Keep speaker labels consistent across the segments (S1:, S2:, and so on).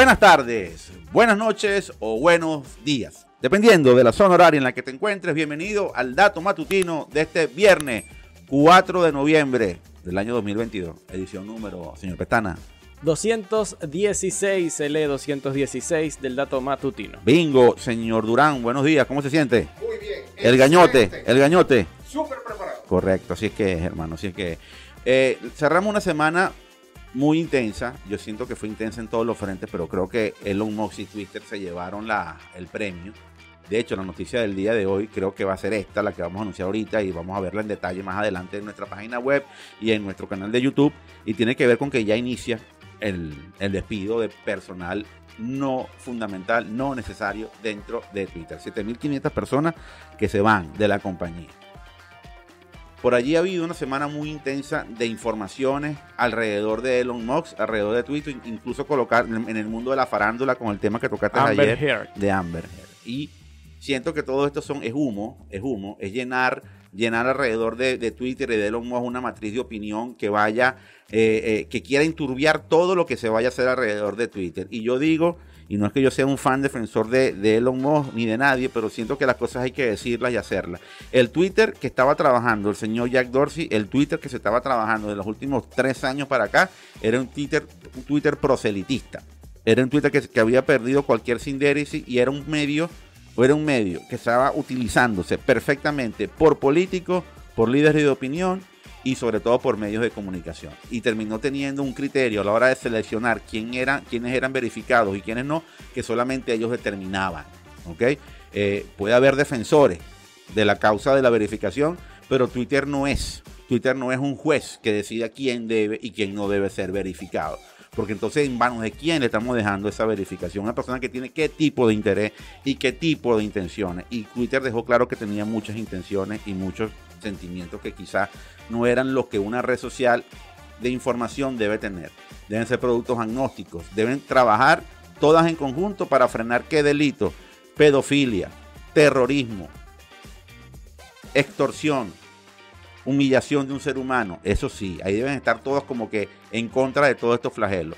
S1: Buenas tardes, buenas noches o buenos días. Dependiendo de la zona horaria en la que te encuentres, bienvenido al dato matutino de este viernes 4 de noviembre del año 2022. Edición número, señor Pestana.
S2: 216, LE 216 del dato matutino.
S1: Bingo, señor Durán, buenos días, ¿cómo se siente?
S3: Muy bien.
S1: El gañote, el gañote.
S3: Súper preparado.
S1: Correcto, así es que es, hermano, así es que eh, cerramos una semana muy intensa. Yo siento que fue intensa en todos los frentes, pero creo que Elon Musk y Twitter se llevaron la, el premio. De hecho, la noticia del día de hoy creo que va a ser esta, la que vamos a anunciar ahorita y vamos a verla en detalle más adelante en nuestra página web y en nuestro canal de YouTube. Y tiene que ver con que ya inicia el, el despido de personal no fundamental, no necesario dentro de Twitter. 7.500 personas que se van de la compañía. Por allí ha habido una semana muy intensa de informaciones alrededor de Elon Musk, alrededor de Twitter, incluso colocar en el mundo de la farándula con el tema que tocaste
S2: Amber
S1: ayer
S2: Heard.
S1: de Amber Heard. Y siento que todo esto son, es humo, es humo, es llenar, llenar alrededor de, de Twitter y de Elon Musk una matriz de opinión que vaya, eh, eh, que quiera enturbiar todo lo que se vaya a hacer alrededor de Twitter. Y yo digo, y no es que yo sea un fan defensor de, Elon Musk ni de nadie, pero siento que las cosas hay que decirlas y hacerlas. El Twitter que estaba trabajando el señor Jack Dorsey, el Twitter que se estaba trabajando de los últimos tres años para acá, era un Twitter, un Twitter proselitista. Era un Twitter que, que había perdido cualquier sindéresis y era un medio, o era un medio que estaba utilizándose perfectamente por políticos, por líderes de opinión y sobre todo por medios de comunicación. Y terminó teniendo un criterio a la hora de seleccionar quién eran, quiénes eran verificados y quiénes no, que solamente ellos determinaban. ¿ok? Eh, puede haber defensores de la causa de la verificación, pero Twitter no es. Twitter no es un juez que decida quién debe y quién no debe ser verificado. Porque entonces en manos de quién le estamos dejando esa verificación. Una persona que tiene qué tipo de interés y qué tipo de intenciones. Y Twitter dejó claro que tenía muchas intenciones y muchos sentimientos que quizás no eran los que una red social de información debe tener. Deben ser productos agnósticos. Deben trabajar todas en conjunto para frenar qué delito. Pedofilia, terrorismo, extorsión, humillación de un ser humano. Eso sí, ahí deben estar todos como que en contra de todos estos flagelos.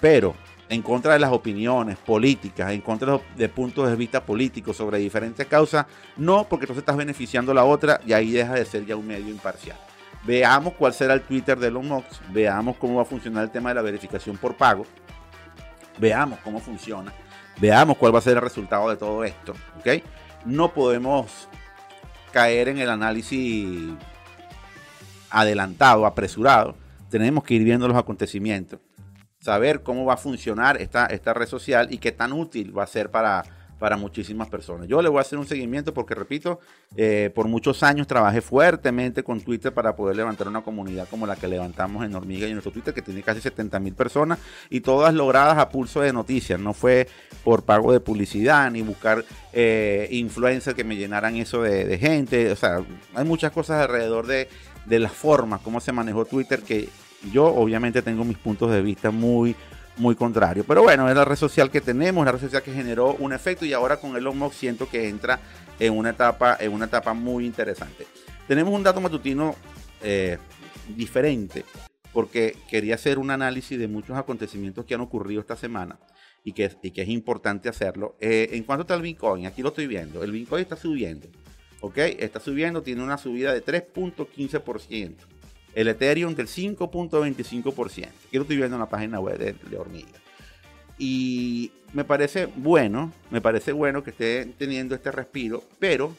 S1: Pero en contra de las opiniones políticas, en contra de puntos de vista políticos sobre diferentes causas, no, porque entonces estás beneficiando a la otra y ahí deja de ser ya un medio imparcial. Veamos cuál será el Twitter de Elon Musk, veamos cómo va a funcionar el tema de la verificación por pago, veamos cómo funciona, veamos cuál va a ser el resultado de todo esto, ¿ok? No podemos caer en el análisis adelantado, apresurado, tenemos que ir viendo los acontecimientos, saber cómo va a funcionar esta, esta red social y qué tan útil va a ser para, para muchísimas personas. Yo le voy a hacer un seguimiento porque, repito, eh, por muchos años trabajé fuertemente con Twitter para poder levantar una comunidad como la que levantamos en Hormiga y en nuestro Twitter, que tiene casi 70 mil personas y todas logradas a pulso de noticias. No fue por pago de publicidad ni buscar eh, influencers que me llenaran eso de, de gente. O sea, hay muchas cosas alrededor de, de las formas, cómo se manejó Twitter, que yo obviamente tengo mis puntos de vista muy, muy contrarios. Pero bueno, es la red social que tenemos, la red social que generó un efecto y ahora con Elon Musk siento que entra en una etapa, en una etapa muy interesante. Tenemos un dato matutino eh, diferente porque quería hacer un análisis de muchos acontecimientos que han ocurrido esta semana y que, y que es importante hacerlo. Eh, en cuanto está el Bitcoin, aquí lo estoy viendo, el Bitcoin está subiendo. ¿ok? Está subiendo, tiene una subida de 3.15%. El Ethereum del 5.25%. Aquí lo estoy viendo en la página web de, de Hormiga. Y me parece bueno, me parece bueno que esté teniendo este respiro, pero,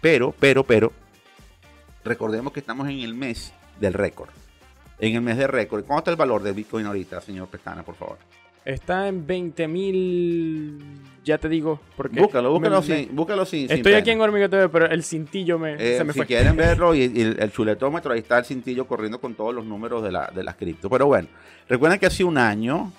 S1: pero, pero, pero, recordemos que estamos en el mes del récord. En el mes de récord. ¿Cuánto está el valor del Bitcoin ahorita, señor Pestana, por favor?
S2: Está en 20 mil. Ya te digo. Porque
S1: Búscalo, búscalo,
S2: me- me-
S1: sin, búscalo sin, sin
S2: Estoy aquí
S1: pena.
S2: en Hormiga TV, pero el cintillo me,
S1: Eh,
S2: se me
S1: si
S2: fue.
S1: quieren verlo, y, y el, el chuletómetro, ahí está el cintillo corriendo con todos los números de, la, de las cripto. Pero bueno, recuerden que hace un año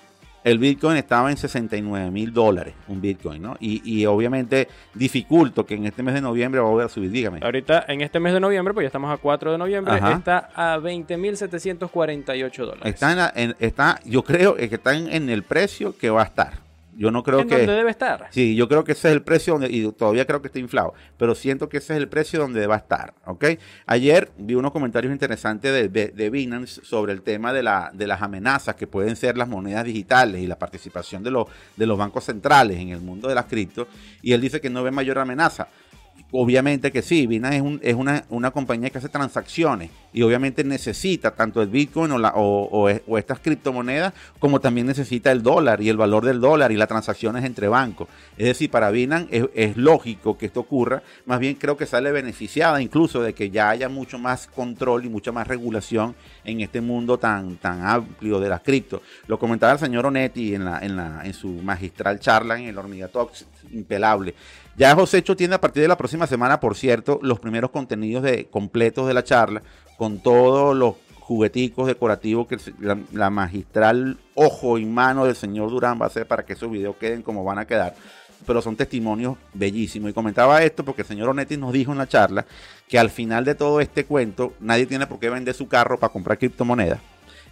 S1: el Bitcoin estaba en 69 mil dólares, un Bitcoin, ¿no? Y, y obviamente dificulto que en este mes de noviembre va a volver a subir, dígame.
S2: Ahorita, en este mes de noviembre, pues ya estamos a 4 de noviembre,
S1: Ajá.
S2: está a 20.748 dólares.
S1: Está, en la- en- está yo creo que está en, en el precio que va a estar. Yo no creo
S2: ¿En
S1: que...
S2: dónde debe estar?
S1: Sí, yo creo que ese es el precio donde, y todavía creo que está inflado, pero siento que ese es el precio donde va a estar, ¿ok? Ayer vi unos comentarios interesantes de, de, de Binance sobre el tema de, la, de las amenazas que pueden ser las monedas digitales y la participación de, los de los bancos centrales en el mundo de las cripto, y él dice que no ve mayor amenaza. Obviamente que sí, Binance es, un, es una, compañía que hace transacciones y obviamente necesita tanto el Bitcoin o, estas criptomonedas como también necesita el dólar y el valor del dólar y las transacciones entre bancos. Es decir, para Binance es, lógico que esto ocurra, más bien creo que sale beneficiada incluso de que ya haya mucho más control y mucha más regulación en este mundo tan, amplio de las cripto. Lo comentaba el señor Onetti en, la, en, la, en su magistral charla en el Hormiga impelable. Ya Josecho tiene a partir de la próxima semana, por cierto, los primeros contenidos de, completos de la charla, con todos los jugueticos decorativos que la, la, magistral ojo y mano del señor Durán va a hacer para que esos videos queden como van a quedar. Pero son testimonios bellísimos. Y comentaba esto porque el señor Onetti nos dijo en la charla que al final de todo este cuento nadie tiene por qué vender su carro para comprar criptomonedas.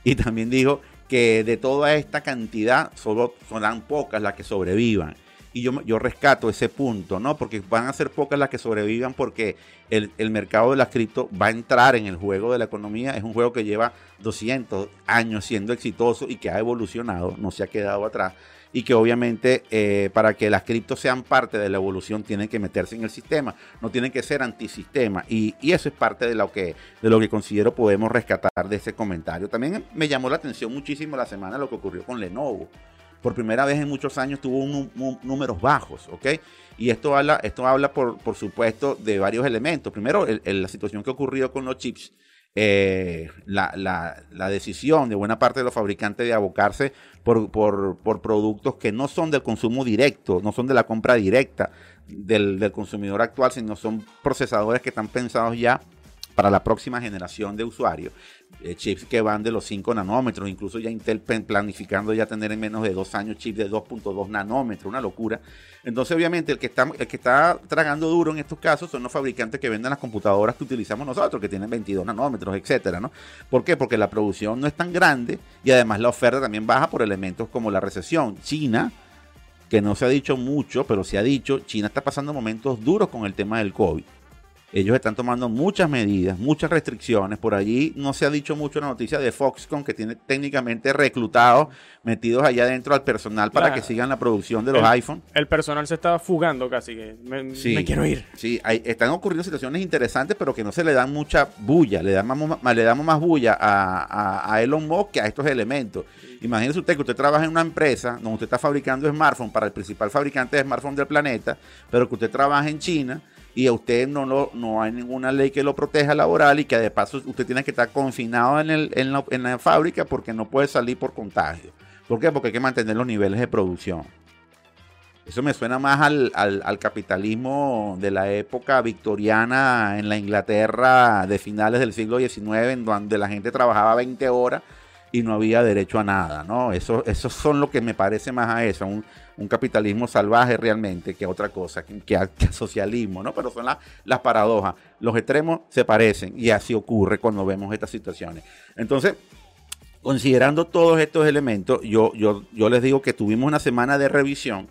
S1: Y también dijo que de toda esta cantidad solo serán pocas las que sobrevivan y yo, yo rescato ese punto, ¿no? Porque van a ser pocas las que sobrevivan porque el, el, mercado de las cripto va a entrar en el juego de la economía. Es un juego que lleva 200 años siendo exitoso y que ha evolucionado, no se ha quedado atrás. Y que obviamente eh, para que las criptos sean parte de la evolución tienen que meterse en el sistema, no tienen que ser antisistema. Y, y eso es parte de lo, que, de lo que considero podemos rescatar de ese comentario. También me llamó la atención muchísimo la semana lo que ocurrió con Lenovo por primera vez en muchos años tuvo un, un, números bajos, ¿ok? Y esto habla, esto habla por, por supuesto, de varios elementos. Primero, el, la situación que ocurrió con los chips, eh, la, la, la, decisión de buena parte de los fabricantes de abocarse por, por, por, productos que no son del consumo directo, no son de la compra directa del, del consumidor actual, sino son procesadores que están pensados ya para la próxima generación de usuarios. Eh, chips que van de los 5 nanómetros, incluso ya Intel planificando ya tener en menos de dos años chips de 2.2 nanómetros, una locura. Entonces, obviamente, el que, está, tragando duro en estos casos son los fabricantes que venden las computadoras que utilizamos nosotros, que tienen 22 nanómetros, etcétera, ¿no? ¿Por qué? Porque la producción no es tan grande y además la oferta también baja por elementos como la recesión. China, que no se ha dicho mucho, pero se ha dicho, China está pasando momentos duros con el tema del COVID. Ellos están tomando muchas medidas, muchas restricciones. Por allí no se ha dicho mucho la noticia de Foxconn, que tiene técnicamente reclutados, metidos allá adentro al personal para claro. que sigan la producción de los
S2: el,
S1: iPhone.
S2: El personal se estaba fugando casi, que me, sí, me quiero ir.
S1: Sí, hay, están ocurriendo situaciones interesantes, pero que no se le dan mucha bulla. Le damos, le damos más bulla a, a, a Elon Musk que a estos elementos. Imagínese usted que usted trabaja en una empresa donde usted está fabricando smartphones para el principal fabricante de smartphones del planeta, pero que usted trabaja en China y a usted no, lo, no hay ninguna ley que lo proteja laboral y que de paso usted tiene que estar confinado en, el, en, la, en la fábrica porque no puede salir por contagio. ¿Por qué? Porque hay que mantener los niveles de producción. Eso me suena más al, al, al, capitalismo de la época victoriana en la Inglaterra de finales del siglo XIX, en donde la gente trabajaba 20 horas y no había derecho a nada, ¿no? Eso, eso son lo que me parece más a eso, un, un capitalismo salvaje realmente que otra cosa, que, que, que socialismo, ¿no? Pero son la, las paradojas. Los extremos se parecen y así ocurre cuando vemos estas situaciones. Entonces, considerando todos estos elementos, yo, yo, yo les digo que tuvimos una semana de revisión,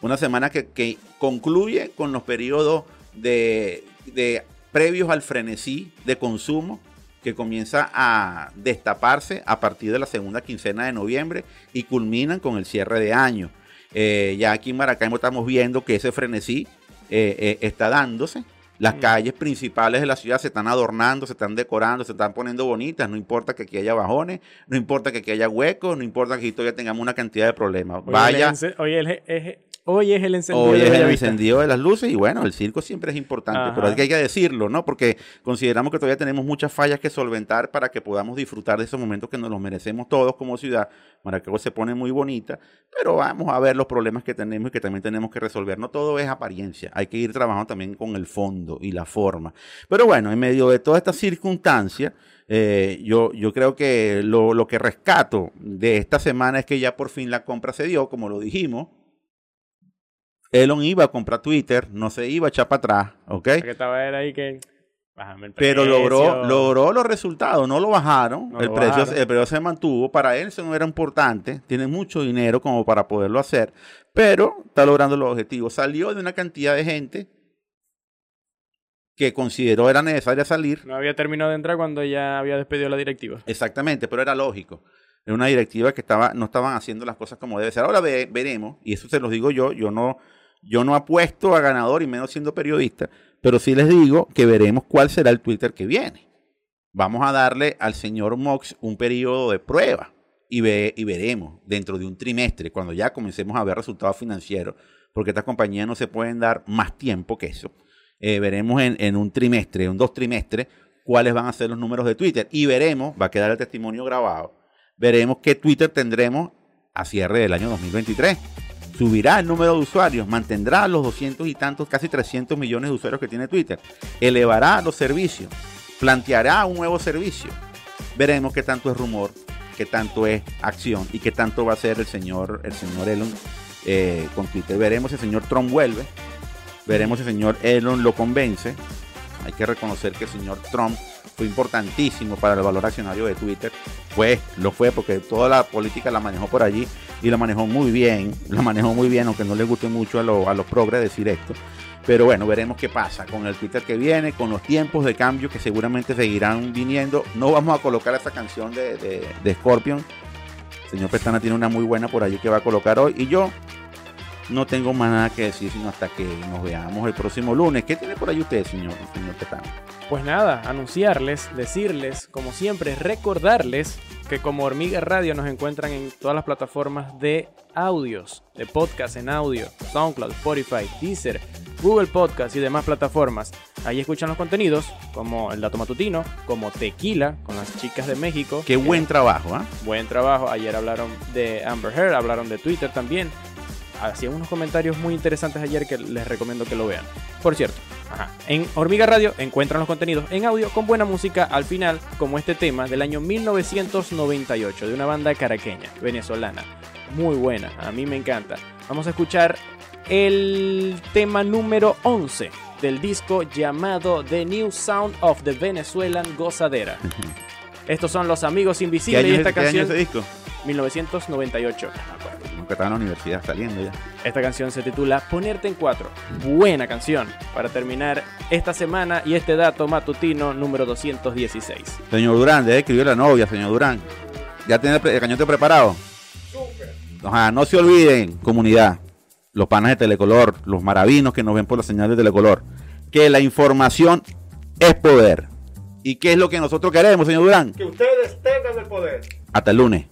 S1: una semana que, que concluye con los periodos de, de previos al frenesí de consumo que comienza a destaparse a partir de la segunda quincena de noviembre y culminan con el cierre de año. Eh, ya aquí en Maracaibo estamos viendo que ese frenesí eh, eh, está dándose. Las mm. calles principales de la ciudad se están adornando, se están decorando, se están poniendo bonitas. No importa que aquí haya bajones, no importa que aquí haya huecos, no importa que aquí todavía tengamos una cantidad de problemas.
S2: Oye,
S1: Vaya.
S2: El, oye, el, el, Hoy es el encendido.
S1: Hoy es el encendido de las luces y bueno, el circo siempre es importante,
S2: Ajá.
S1: pero hay que, hay que decirlo, ¿no? Porque consideramos que todavía tenemos muchas fallas que solventar para que podamos disfrutar de esos momentos que nos los merecemos todos como ciudad. Maracaibo se pone muy bonita, pero vamos a ver los problemas que tenemos y que también tenemos que resolver. No todo es apariencia, hay que ir trabajando también con el fondo y la forma. Pero bueno, en medio de todas estas circunstancias, eh, yo, yo creo que lo, lo que rescato de esta semana es que ya por fin la compra se dio, como lo dijimos. Elon iba a comprar Twitter, no se iba a echar para atrás, ¿ok?
S2: Estaba él ahí que... El
S1: Pero logró, logró los resultados, no lo bajaron,
S2: No
S1: el,
S2: lo
S1: precio,
S2: bajaron.
S1: el precio se mantuvo, para él eso no era importante, tiene mucho dinero como para poderlo hacer, pero está logrando los objetivos. Salió de una cantidad de gente que consideró era necesaria salir,
S2: No había terminado de entrar cuando ya había despedido la directiva.
S1: exactamente, pero era lógico. Era una directiva que estaba, no estaban haciendo las cosas como debe ser. Ahora ve- veremos, y eso se los digo yo, yo no, yo no apuesto a ganador y menos siendo periodista, pero sí les digo que veremos cuál será el Twitter que viene. Vamos a darle al señor Mox un periodo de prueba y, ve- y veremos dentro de un trimestre, cuando ya comencemos a ver resultados financieros, porque estas compañías no se pueden dar más tiempo que eso. Eh, veremos en, en un trimestre, en dos trimestres, cuáles van a ser los números de Twitter y veremos, va a quedar el testimonio grabado, veremos qué Twitter tendremos a cierre del año 2023. Subirá el número de usuarios, mantendrá los 200 y tantos, casi 300 millones de usuarios que tiene Twitter, elevará los servicios, planteará un nuevo servicio. Veremos qué tanto es rumor, qué tanto es acción y qué tanto va a ser el señor, el señor Elon eh, con Twitter. Veremos si el señor Trump vuelve, veremos si el señor Elon lo convence. Hay que reconocer que el señor Trump fue importantísimo para el valor accionario de Twitter. Fue, lo fue porque toda la política la manejó por allí y lo manejó muy bien, lo manejó muy bien, aunque no le guste mucho a, lo- a los progres decir esto. Pero bueno, veremos qué pasa con el Twitter que viene, con los tiempos de cambio que seguramente seguirán viniendo. No vamos a colocar esa canción de, de Scorpion. El señor Pestana tiene una muy buena por allí que va a colocar hoy. Y yo no tengo más nada que decir, sino hasta que nos veamos el próximo lunes. ¿Qué tiene por ahí usted, señor, señor Pestana?
S2: Pues nada, anunciarles, decirles, como siempre, recordarles que como Hormiga Radio nos encuentran en todas las plataformas de audios, de podcast en audio, SoundCloud, Spotify, Deezer, Google Podcast y demás plataformas. Ahí escuchan los contenidos como El Dato Matutino, como Tequila con las chicas de México.
S1: Qué buen trabajo, ¿ah?
S2: Buen trabajo. Ayer hablaron de Amber Heard, hablaron de Twitter también. Hacían unos comentarios muy interesantes ayer que les recomiendo que lo vean. Por cierto, ajá, en Hormiga Radio encuentran los contenidos en audio con buena música al final, como este tema del año 1998 de una banda caraqueña, venezolana. Muy buena, a mí me encanta. Vamos a escuchar el tema número 11 del disco llamado The New Sound of the Venezuelan Gozadera. Estos son los amigos
S1: ¿Qué
S2: invisibles
S1: año,
S2: y
S1: es-
S2: esta
S1: qué año
S2: canción
S1: ese disco?
S2: 1998.
S1: Nunca estaba en la universidad saliendo ya.
S2: Esta canción se titula Ponerte en cuatro. Buena canción para terminar esta semana y este dato matutino número 216.
S1: Señor Durán, debe escribir la novia, señor Durán. ¿Ya tiene el cañote preparado? Ajá, no se olviden, comunidad, los panas de Telecolor, los maravinos que nos ven por la señal de Telecolor, que la información es poder. ¿Y qué es lo que nosotros queremos, señor Durán?
S3: Que ustedes tengan el poder.
S1: Hasta el lunes.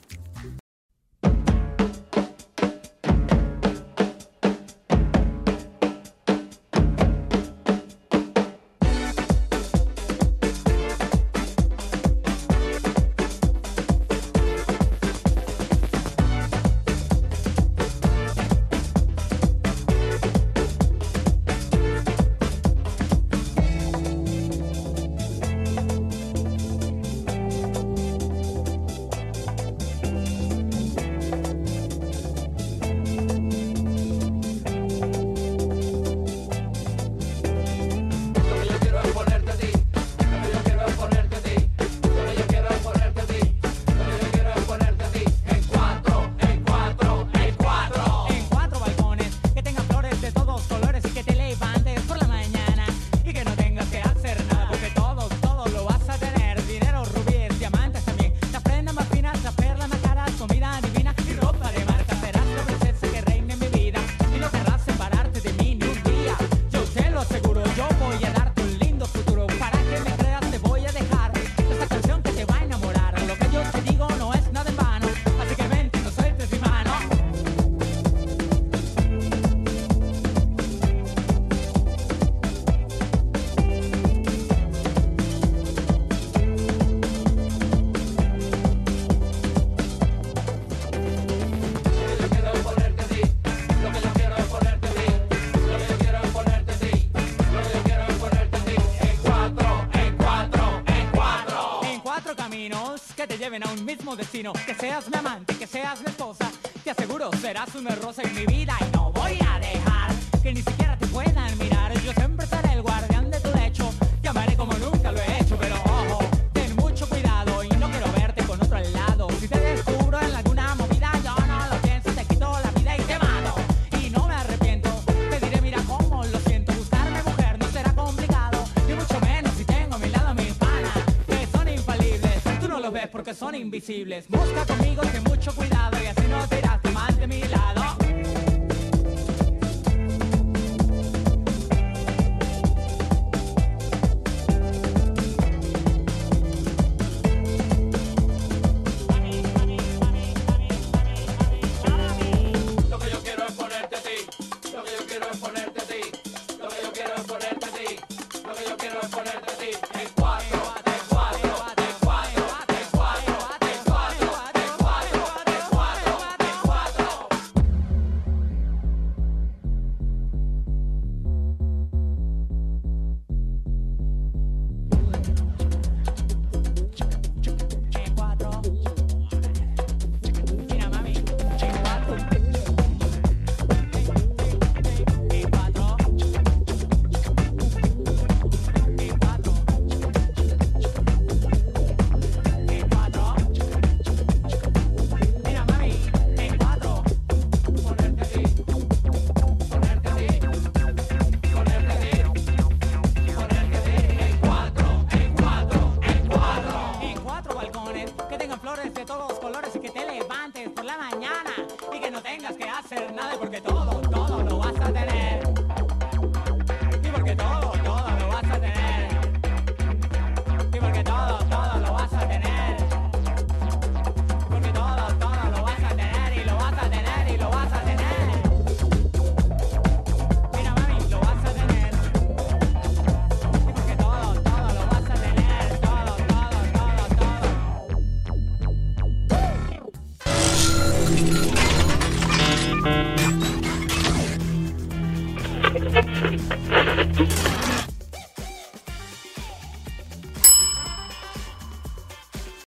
S4: Destino. Que seas mi amante, que seas mi esposa. Te aseguro serás una rosa en mi vida invisibles. Busca conmigo, ten mucho cuidado y así no te irás mal de mi lado. Lo que yo quiero es ponerte a ti. Lo que yo quiero es ponerte a ti. Lo que yo quiero es ponerte a ti.